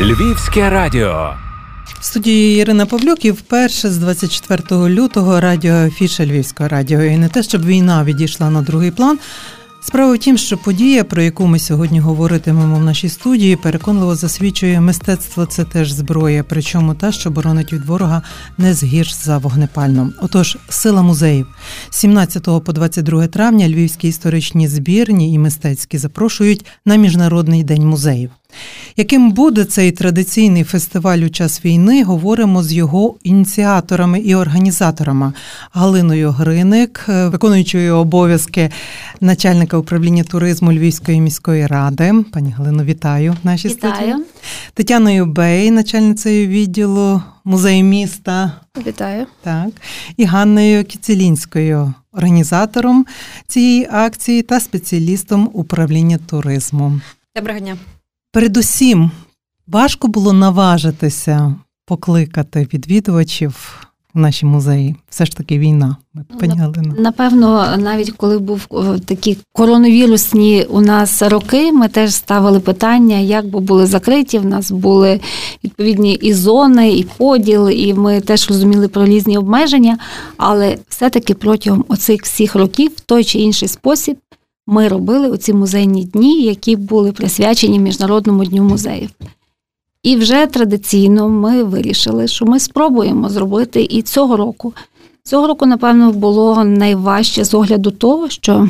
Львівське радіо. В студії Ірина Павлюк і вперше з 24 лютого радіо Афіша Львівського радіо. І не те, щоб війна відійшла на другий план. Справа в тім, що подія, про яку ми сьогодні говоритимемо в нашій студії, переконливо засвідчує мистецтво це теж зброя, причому та, що боронить від ворога не згірш за вогнепальном. Отож, сила музеїв 17 по 22 травня львівські історичні збірні і мистецькі запрошують на міжнародний день музеїв. Яким буде цей традиційний фестиваль у час війни, говоримо з його ініціаторами і організаторами Галиною Гриник, е, виконуючою обов'язки начальника управління туризму Львівської міської ради. Пані Галино, вітаю в нашій Вітаю. студії. Тетяною Бей, начальницею відділу музею міста. Вітаю. Так, і Ганною Кіцелінською, організатором цієї акції та спеціалістом управління туризму. Доброго дня. Передусім, важко було наважитися покликати відвідувачів в наші музеї. Все ж таки війна, пані Галина. Напевно, навіть коли був такі коронавірусні у нас роки, ми теж ставили питання, як би були закриті. В нас були відповідні і зони, і поділ, і ми теж розуміли про різні обмеження. Але все-таки протягом оцих всіх років, в той чи інший спосіб, ми робили оці музейні дні, які були присвячені Міжнародному дню музеїв. І вже традиційно ми вирішили, що ми спробуємо зробити і цього року. Цього року, напевно, було найважче з огляду того, що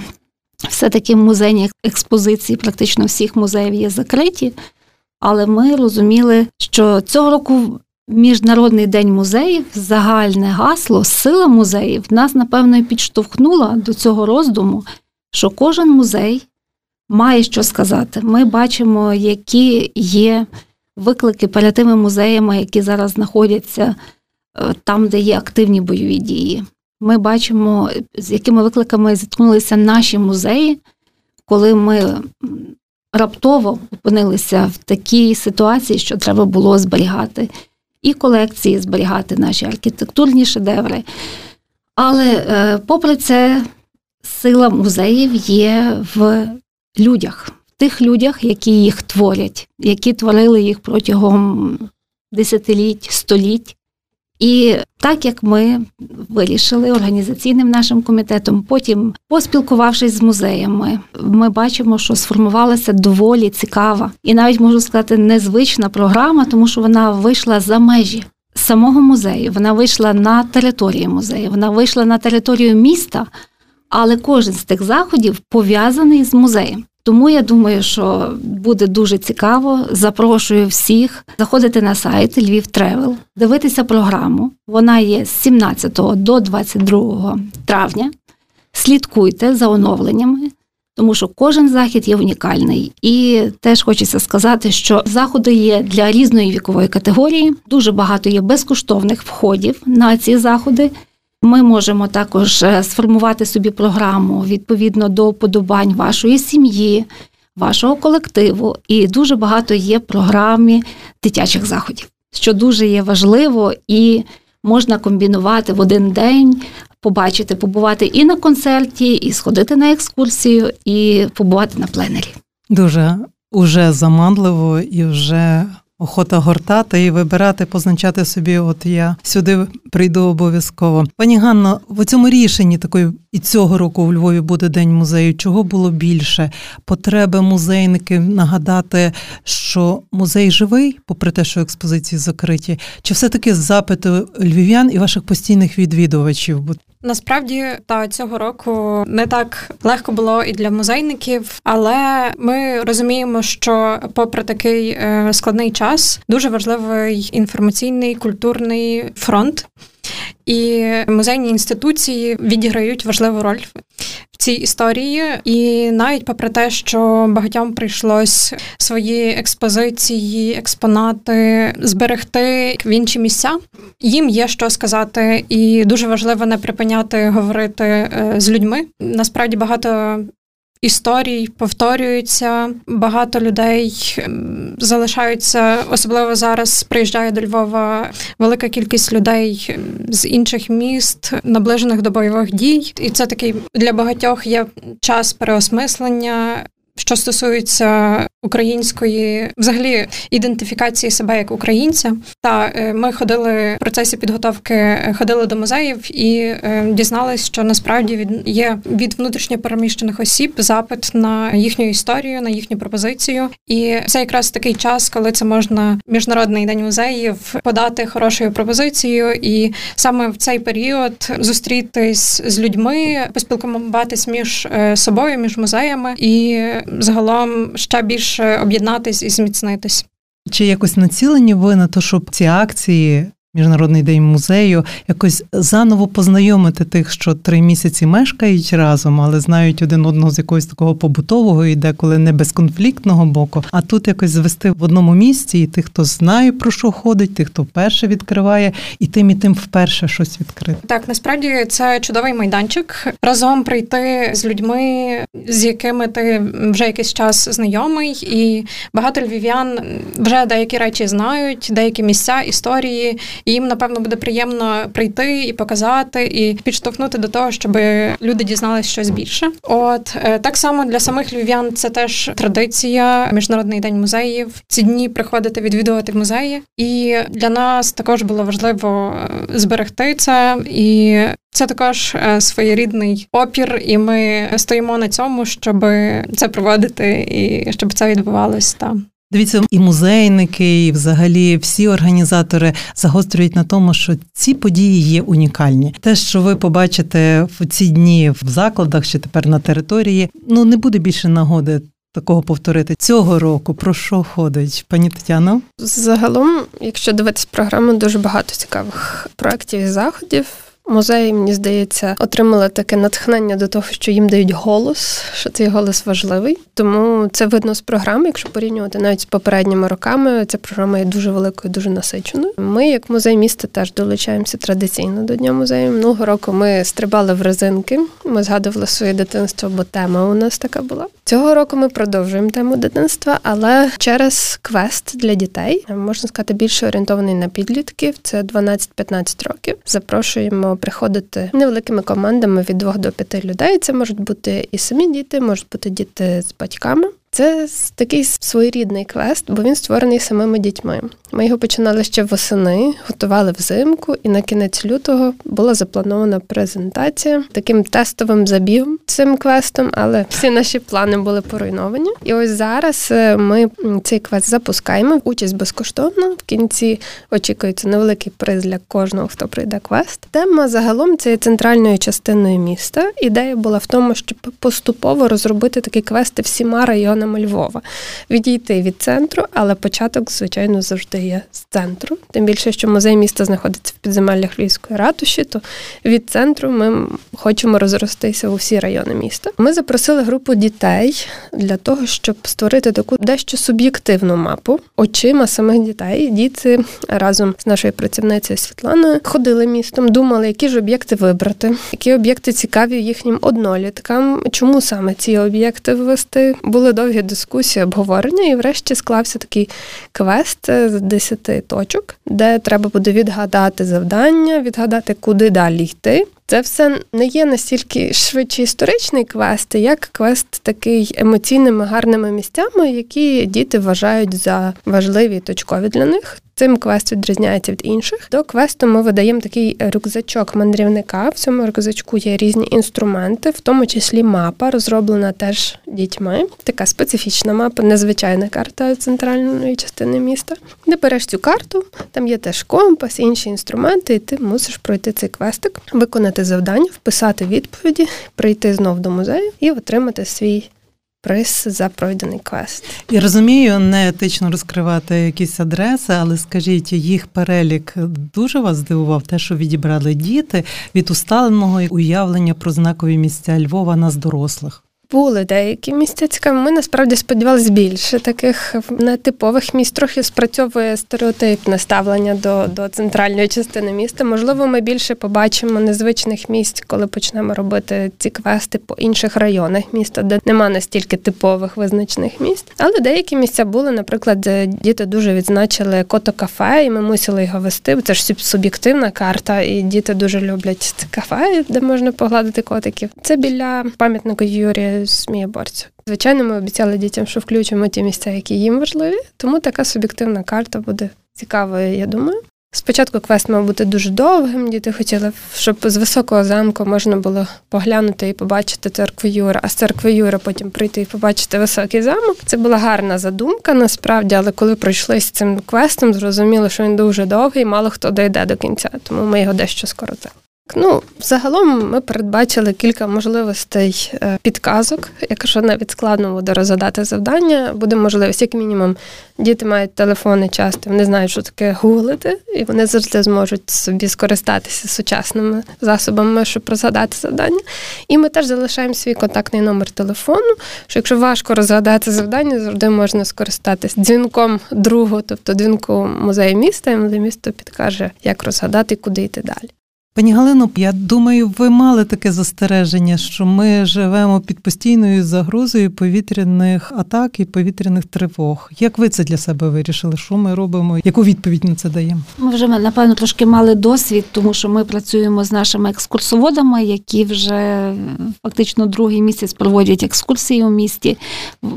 все-таки музейні експозиції практично всіх музеїв є закриті, але ми розуміли, що цього року Міжнародний день музеїв, загальне гасло, сила музеїв нас, напевно, і підштовхнула до цього роздуму, що кожен музей має що сказати. Ми бачимо, які є виклики перед тими музеями, які зараз знаходяться е, там, де є активні бойові дії. Ми бачимо, з якими викликами зіткнулися наші музеї, коли ми раптово опинилися в такій ситуації, що треба було зберігати і колекції, зберігати наші архітектурні шедеври. Але, е, попри це, сила музеїв є в людях в тих людях, які їх творять, які творили їх протягом десятиліть, століть. І так як ми вирішили організаційним нашим комітетом, потім, поспілкувавшись з музеями, ми бачимо, що сформувалася доволі цікава і навіть можу сказати незвична програма, тому що вона вийшла за межі самого музею. Вона вийшла на територію музею, вона вийшла на територію міста, але кожен з тих заходів пов'язаний з музеєм. Тому я думаю, що буде дуже цікаво. Запрошую всіх заходити на сайт Львів Travel, дивитися програму. Вона є з 17 до 22 травня. Слідкуйте за оновленнями, тому що кожен захід є унікальний. І теж хочеться сказати, що заходи є для різної вікової категорії. Дуже багато є безкоштовних входів на ці заходи. Ми можемо також е, сформувати собі програму відповідно до уподобань вашої сім'ї, вашого колективу, і дуже багато є програмі дитячих заходів, що дуже є важливо і можна комбінувати в один день, побачити, побувати і на концерті, і сходити на екскурсію, і побувати на пленері. Дуже уже заманливо і вже охота гортати і вибирати, позначати собі, от я сюди прийду обов'язково. Пані Ганно, в цьому рішенні такої і цього року у Львові буде день музею. Чого було більше? Потреби музейників нагадати, що музей живий, попри те, що експозиції закриті, чи все-таки запити львів'ян і ваших постійних відвідувачів? Насправді та цього року не так легко було і для музейників, але ми розуміємо, що, попри такий е, складний час, дуже важливий інформаційний культурний фронт. І музейні інституції відіграють важливу роль в цій історії, і навіть попри те, що багатьом прийшлось свої експозиції, експонати зберегти в інші місця, їм є що сказати, і дуже важливо не припиняти говорити е, з людьми. Насправді багато історій повторюються. Багато людей ем, залишаються, особливо зараз приїжджає до Львова велика кількість людей ем, з інших міст, наближених до бойових дій. І це такий для багатьох є час переосмислення. Що стосується української, взагалі, ідентифікації себе як українця. Та ми ходили в процесі підготовки, ходили до музеїв і дізналися, що насправді від є від внутрішньо переміщених осіб запит на їхню історію, на їхню пропозицію. І це якраз такий час, коли це можна міжнародний день музеїв подати хорошою пропозицією, і саме в цей період зустрітись з людьми, поспілкуватись між е, собою, між музеями і загалом ще більше об'єднатись і зміцнитись. Чи якось націлені ви на те, щоб ці акції Міжнародний день музею, якось заново познайомити тих, що три місяці мешкають разом, але знають один одного з якогось такого побутового і деколи не безконфліктного боку. А тут якось звести в одному місці і тих, хто знає про що ходить, тих, хто вперше відкриває, і тим і тим вперше щось відкрити. Так, насправді це чудовий майданчик. Разом прийти з людьми, з якими ти вже якийсь час знайомий, і багато львів'ян вже деякі речі знають, деякі місця, історії і їм напевно буде приємно прийти і показати, і підштовхнути до того, щоб люди дізналися щось більше. От е, так само для самих львів'ян це теж традиція, міжнародний день музеїв. Ці дні приходити відвідувати музеї, і для нас також було важливо е, зберегти це і. Це також е, своєрідний опір, і ми стоїмо на цьому, щоб це проводити і щоб це відбувалось там. Дивіться, і музейники, і взагалі всі організатори загострюють на тому, що ці події є унікальні. Те, що ви побачите в ці дні в закладах чи тепер на території, ну не буде більше нагоди. Такого повторити цього року про що ходить, пані Тетяно? Загалом, якщо дивитись програму, дуже багато цікавих проєктів і заходів. Музеї, мені здається, отримали таке натхнення до того, що їм дають голос, що цей голос важливий. Тому це видно з програми, якщо порівнювати навіть з попередніми роками. Ця програма є дуже великою, дуже насиченою. Ми, як музей міста, теж долучаємося традиційно до Дня музею. Минулого року ми стрибали в резинки. Ми згадували своє дитинство, бо тема у нас така була. Цього року ми продовжуємо тему дитинства, але через квест для дітей можна сказати більше орієнтований на підлітків. Це 12-15 років. Запрошуємо приходити невеликими командами від двох до п'яти людей. Це можуть бути і самі діти, можуть бути діти з батьками. Це такий своєрідний квест, бо він створений самими дітьми. Ми його починали ще восени, готували взимку, і на кінець лютого була запланована презентація таким тестовим забігом цим квестом, але всі наші плани були поруйновані. І ось зараз е, ми цей квест запускаємо. Участь безкоштовна. В кінці очікується невеликий приз для кожного, хто пройде квест. Тема загалом це є центральною частиною міста. Ідея була в тому, щоб поступово розробити такі квести всіма районами районами Львова. Відійти від центру, але початок, звичайно, завжди є з центру. Тим більше, що музей міста знаходиться в підземеллях Львівської ратуші, то від центру ми хочемо розростися у всі райони міста. Ми запросили групу дітей для того, щоб створити таку дещо суб'єктивну мапу очима самих дітей. Діти разом з нашою працівницею Світланою ходили містом, думали, які ж об'єкти вибрати, які об'єкти цікаві їхнім одноліткам, чому саме ці об'єкти ввести. Були довгі довгі дискусії, обговорення, і врешті склався такий квест з 10 точок, де треба буде відгадати завдання, відгадати, куди далі йти. Це все не є настільки швидше історичний квест, як квест такий емоційними гарними місцями, які діти вважають за важливі і точкові для них. Цим квест відрізняється від інших. До квесту ми видаємо такий рюкзачок мандрівника. В цьому рюкзачку є різні інструменти, в тому числі мапа, розроблена теж дітьми. Така специфічна мапа, незвичайна карта центральної частини міста. Де береш цю карту, там є теж компас, інші інструменти, і ти мусиш пройти цей квестик, виконати завдання, вписати відповіді, прийти знов до музею і отримати свій приз за пройдений квест. Я розумію, не етично розкривати якісь адреси, але скажіть, їх перелік дуже вас здивував, те, що відібрали діти від усталеного уявлення про знакові місця Львова нас дорослих. Були деякі місця цікаві. Ми насправді сподівалися більше таких нетипових місць. Трохи спрацьовує стереотипне ставлення до до центральної частини міста. Можливо, ми більше побачимо незвичних місць, коли почнемо робити ці квести по інших районах міста, де нема настільки типових визначних місць. Але деякі місця були, наприклад, діти дуже відзначили кото кафе, і ми мусили його вести. Це ж суб'єктивна карта, і діти дуже люблять це кафе, де можна погладити котиків. Це біля пам'ятника Юрія. Змієборців. Звичайно, ми обіцяли дітям, що включимо ті місця, які їм важливі, тому така суб'єктивна карта буде цікавою, я думаю. Спочатку квест мав бути дуже довгим. Діти хотіли, щоб з високого замку можна було поглянути і побачити церкву Юра, а з церкви Юра потім прийти і побачити високий замок. Це була гарна задумка, насправді, але коли пройшли з цим квестом, зрозуміло, що він дуже довгий, мало хто дойде до кінця, тому ми його дещо скоротили. Ну, загалом ми передбачили кілька можливостей е, підказок. Якщо навіть складно буде розгадати завдання, буде можливість, як мінімум, діти мають телефони часто, вони знають, що таке гуглити, і вони завжди зможуть собі скористатися сучасними засобами, щоб розгадати завдання. І ми теж залишаємо свій контактний номер телефону. Що якщо важко розгадати завдання, завжди можна скористатися дзвінком другу, тобто дзвінку музею міста, і музей місто підкаже, як розгадати і куди йти далі. Пані Галино, я думаю, ви мали таке застереження, що ми живемо під постійною загрозою повітряних атак і повітряних тривог. Як ви це для себе вирішили? Що ми робимо? Яку відповідь на це даємо? Ми вже напевно трошки мали досвід, тому що ми працюємо з нашими екскурсоводами, які вже фактично другий місяць проводять екскурсії у місті.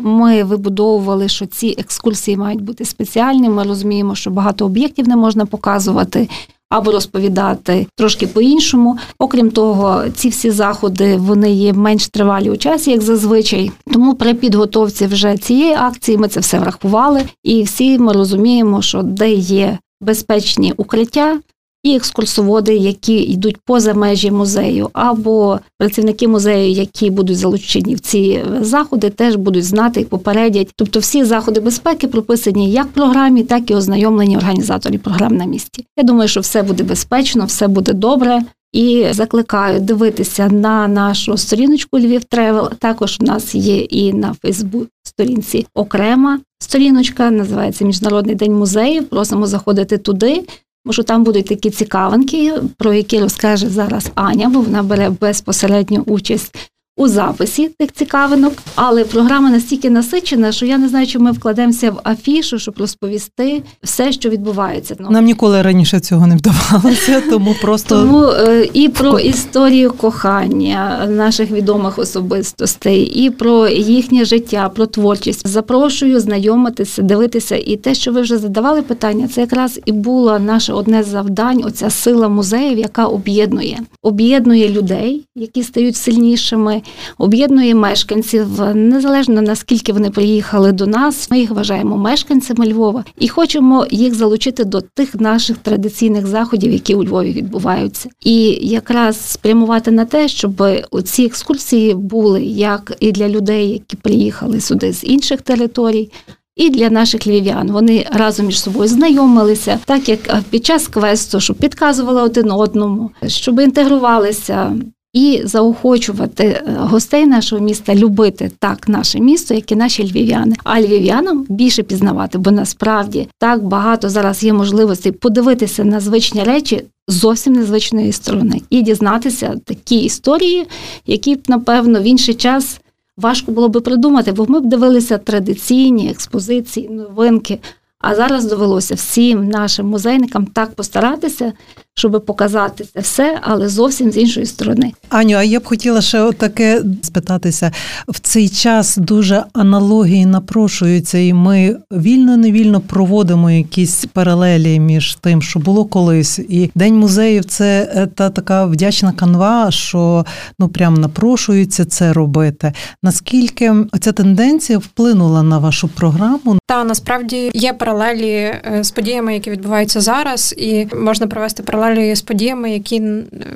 Ми вибудовували, що ці екскурсії мають бути спеціальні. Ми розуміємо, що багато об'єктів не можна показувати або розповідати трошки по-іншому. Окрім того, ці всі заходи вони є менш тривалі у часі, як зазвичай. Тому при підготовці вже цієї акції ми це все врахували, і всі ми розуміємо, що де є безпечні укриття, і екскурсоводи, які йдуть поза межі музею, або працівники музею, які будуть залучені в ці заходи, теж будуть знати і попередять. Тобто, всі заходи безпеки прописані як в програмі, так і ознайомлені організаторів програм на місці. Я думаю, що все буде безпечно, все буде добре. І закликаю дивитися на нашу сторіночку Львів Travel. Також у нас є і на Фейсбук сторінці окрема сторіночка, називається Міжнародний день музеїв. Просимо заходити туди. Тому що там будуть такі цікавинки, про які розкаже зараз Аня, бо вона бере безпосередню участь у записі тих цікавинок, але програма настільки насичена, що я не знаю, чи ми вкладемося в афішу, щоб розповісти все, що відбувається. Ну, Нам ніколи раніше цього не вдавалося, тому просто тому е, і про історію кохання наших відомих особистостей, і про їхнє життя, про творчість. Запрошую знайомитися, дивитися. І те, що ви вже задавали питання, це якраз і було наше одне з завдань. Оця сила музеїв, яка об'єднує, об'єднує людей, які стають сильнішими об'єднує мешканців незалежно наскільки вони приїхали до нас. Ми їх вважаємо мешканцями Львова і хочемо їх залучити до тих наших традиційних заходів, які у Львові відбуваються, і якраз спрямувати на те, щоб ці екскурсії були як і для людей, які приїхали сюди з інших територій. І для наших львів'ян вони разом між собою знайомилися, так як під час квесту, щоб підказували один одному, щоб інтегрувалися і заохочувати е, гостей нашого міста любити так наше місто, як і наші львів'яни, а львів'янам більше пізнавати, бо насправді так багато зараз є можливостей подивитися на звичні речі. Зовсім незвичної сторони і дізнатися такі історії, які б напевно в інший час важко було би придумати, бо ми б дивилися традиційні експозиції, новинки. А зараз довелося всім нашим музейникам так постаратися, щоб показати це все, але зовсім з іншої сторони. Аню, а я б хотіла ще таке спитатися в цей час. Дуже аналогії напрошуються, і ми вільно-невільно проводимо якісь паралелі між тим, що було колись, і день музеїв це е, та така вдячна канва, що ну прям напрошується це робити. Наскільки ця тенденція вплинула на вашу програму? Та насправді є паралелі е, з подіями, які відбуваються зараз, і можна провести паралелі паралелі з подіями, які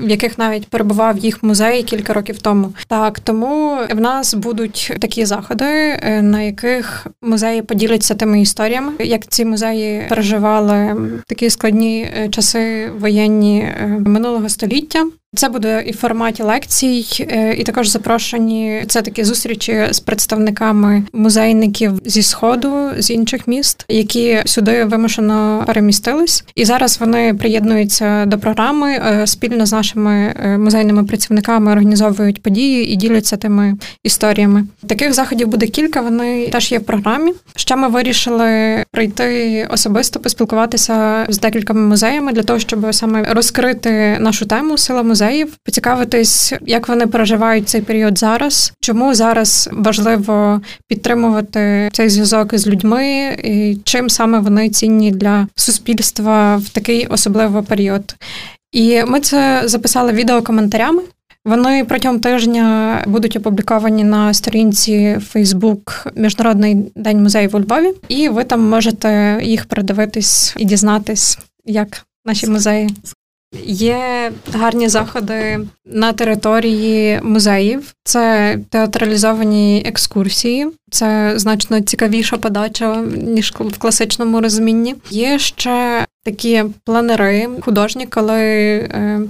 в яких навіть перебував їх музей кілька років тому. Так тому в нас будуть такі заходи, е, на яких музеї поділяться тими історіями, як ці музеї переживали такі складні е, часи воєнні е, минулого століття. Це буде і в форматі лекцій, е, і також запрошені це такі зустрічі з представниками музейників зі сходу з інших міст, які сюди вимушено перемістились, і зараз вони приєднуються до програми е, спільно з нашими е, музейними працівниками організовують події і діляться тими історіями. Таких заходів буде кілька. Вони теж є в програмі. Ще ми вирішили прийти особисто поспілкуватися з декількома музеями для того, щоб саме розкрити нашу тему сила музею музеїв, поцікавитись, як вони проживають цей період зараз, чому зараз важливо підтримувати цей зв'язок із людьми, і чим саме вони цінні для суспільства в такий особливий період. І ми це записали відео коментарями. Вони протягом тижня будуть опубліковані на сторінці Facebook Міжнародний день музеїв у Львові, і ви там можете їх передивитись і дізнатись, як наші музеї. Є гарні заходи на території музеїв. Це театралізовані екскурсії, це значно цікавіша подача ніж в класичному розумінні. Є ще такі планери художні, коли е,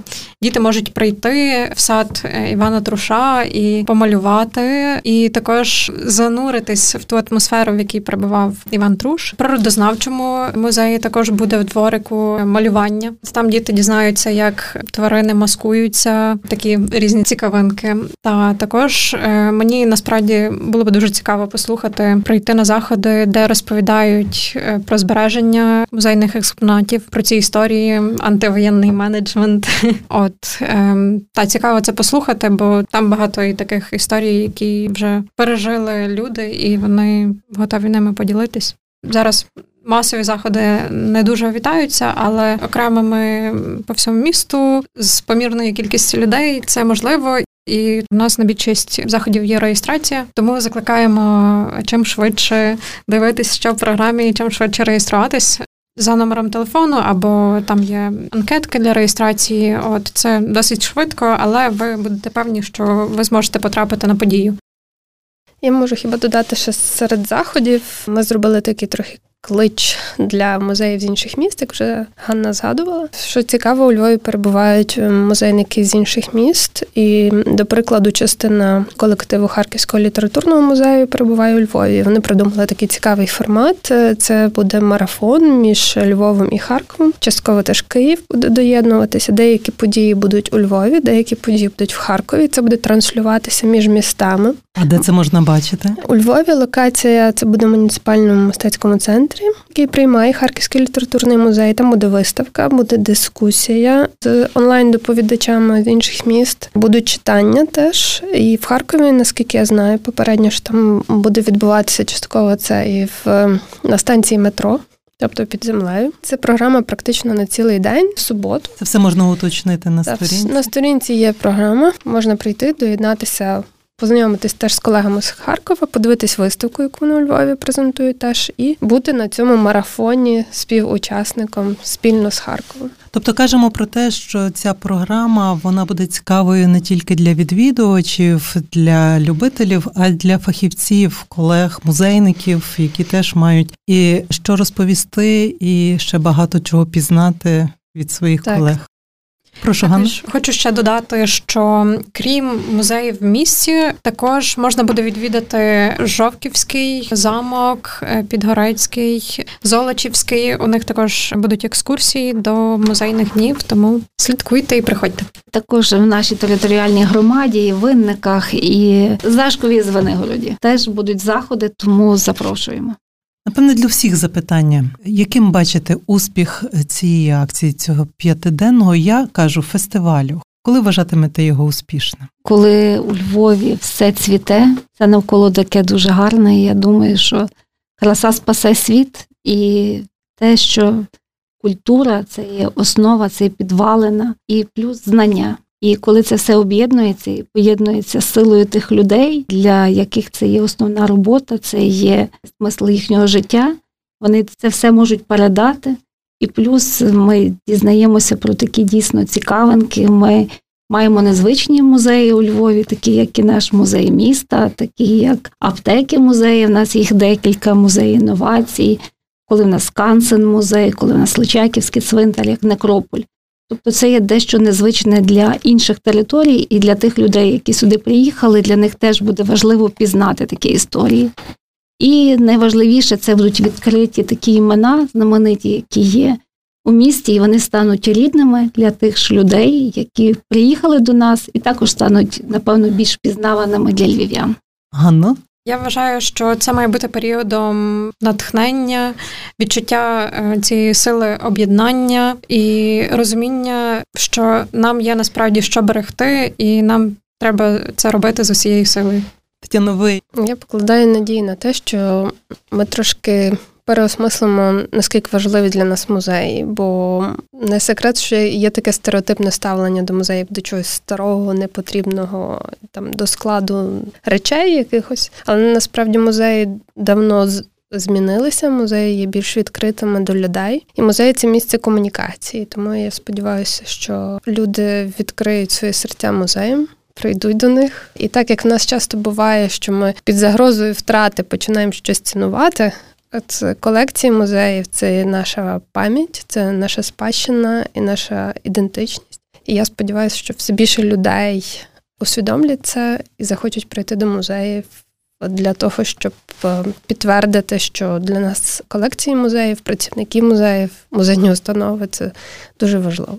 діти можуть прийти в сад е, Івана Труша і помалювати, і також зануритись в ту атмосферу, в якій перебував Іван Труш. В природознавчому музеї також буде в дворику малювання. Там діти дізнаються, як тварини маскуються, такі різні цікавинки. Та також е, мені насправді було б дуже цікаво послухати, прийти на заходи, де розповідають е, про збереження музейних експонатів, про ці історії, антивоєнний менеджмент. От ем, та цікаво це послухати, бо там багато і таких історій, які вже пережили люди, і вони готові ними поділитись зараз. Масові заходи не дуже вітаються, але окремими по всьому місту з помірною кількістю людей це можливо. І у нас на більшість заходів є реєстрація, тому закликаємо чим швидше дивитись, що в програмі, чим швидше реєструватись за номером телефону, або там є анкетки для реєстрації. От це досить швидко, але ви будете певні, що ви зможете потрапити на подію. Я можу хіба додати, що серед заходів ми зробили такий трохи клич для музеїв з інших міст, як вже Ганна згадувала. Що цікаво, у Львові перебувають музейники з інших міст, і, до прикладу, частина колективу Харківського літературного музею перебуває у Львові. Вони придумали такий цікавий формат. Е, це буде марафон між Львовом і Харковом. Частково теж Київ буде доєднуватися. Деякі події будуть у Львові, деякі події будуть в Харкові. Це буде транслюватися між містами. А де це можна бачити? У Львові локація це буде в муніципальному мистецькому центрі, який приймає Харківський літературний музей. Там буде виставка, буде дискусія з онлайн-доповідачами з інших міст. Будуть читання теж. І в Харкові, наскільки я знаю, попередньо що там буде відбуватися частково це і в на станції метро. Тобто під землею. Це програма практично на цілий день, в суботу. Це все можна уточнити на сторінці? На сторінці є програма, можна прийти, доєднатися познайомитись теж з колегами з Харкова, подивитись виставку, яку вони у Львові презентують теж, і бути на цьому марафоні співучасником спільно з Харковом. Тобто кажемо про те, що ця програма вона буде цікавою не тільки для відвідувачів, для любителів, а й для фахівців, колег, музейників, які теж мають і що розповісти, і ще багато чого пізнати від своїх так. колег. Прошу Ганна. Хочу ще додати, що крім музеїв в місті, також можна буде відвідати Жовківський замок, е, Підгорецький, Золочівський. У них також будуть екскурсії до музейних днів, тому слідкуйте і приходьте. Також в нашій територіальній громаді, і винниках і Зашкові і Звенигороді теж будуть заходи, тому запрошуємо. Напевне, для всіх запитання, яким бачите успіх цієї акції, цього п'ятиденного, я кажу, фестивалю. Коли вважатимете його успішним? Коли у Львові все цвіте, це навколо таке дуже гарне. і Я думаю, що краса спасе світ, і те, що культура це є основа, це є підвалина, і плюс знання. І коли це все об'єднується і поєднується з силою тих людей, для яких це є основна робота, це є смисл їхнього життя, вони це все можуть передати. І плюс ми дізнаємося про такі дійсно цікавинки. Ми маємо незвичні музеї у Львові, такі як і наш музей міста, такі як аптеки музеї. У нас їх декілька музеїв інновацій, коли в нас Кансен музей, коли в нас Личаківський цвинтар, як Некрополь. Тобто це є дещо незвичне для інших територій, і для тих людей, які сюди приїхали, для них теж буде важливо пізнати такі історії. І найважливіше це будуть відкриті такі імена, знамениті, які є у місті, і вони стануть рідними для тих ж людей, які приїхали до нас, і також стануть, напевно, більш пізнаваними для львів'ян. Ганно? Я вважаю, що це має бути періодом натхнення, відчуття е, цієї сили об'єднання і розуміння, що нам є насправді що берегти, і нам треба це робити з усією силою. Тетяна, ви Я покладаю надії на те, що ми трошки переосмислимо, наскільки важливі для нас музеї, бо не секрет, що є таке стереотипне ставлення до музеїв, до чогось старого, непотрібного, там до складу речей якихось. Але насправді музеї давно змінилися. Музеї є більш відкритими до людей, і музеї це місце комунікації. Тому я сподіваюся, що люди відкриють свої серця музеям прийдуть до них. І так як в нас часто буває, що ми під загрозою втрати починаємо щось цінувати. Це колекції музеїв, це наша пам'ять, це наша спадщина і наша ідентичність. І я сподіваюся, що все більше людей усвідомлять це і захочуть прийти до музеїв для того, щоб е, підтвердити, що для нас колекції музеїв, працівники музеїв, музейні установи це дуже важливо.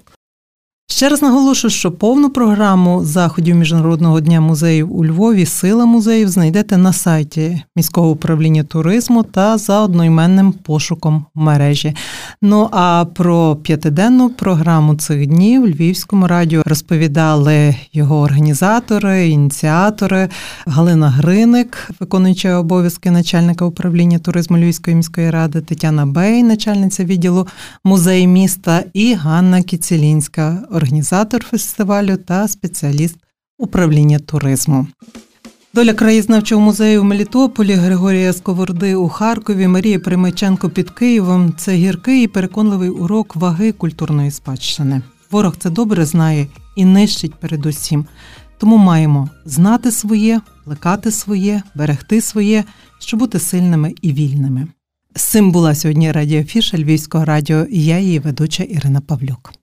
Ще раз наголошую, що повну програму заходів Міжнародного дня музеїв у Львові Сила музеїв знайдете на сайті міського управління туризму та за одноіменним пошуком в мережі. Ну а про п'ятиденну програму цих днів Львівському радіо розповідали його організатори, ініціатори Галина Гриник, виконуюча обов'язки начальника управління туризму Львівської міської ради, Тетяна Бей, начальниця відділу музею міста, і Ганна Кіцелінська організатор фестивалю та спеціаліст управління туризму. Доля краєзнавчого музею в Мелітополі, Григорія Сковорди у Харкові, Марія Примаченко під Києвом це гіркий і переконливий урок ваги культурної спадщини. Ворог це добре знає і нищить передусім. Тому маємо знати своє, плекати своє, берегти своє, щоб бути сильними і вільними. З цим була сьогодні радіофіша Львівського радіо і я її ведуча Ірина Павлюк.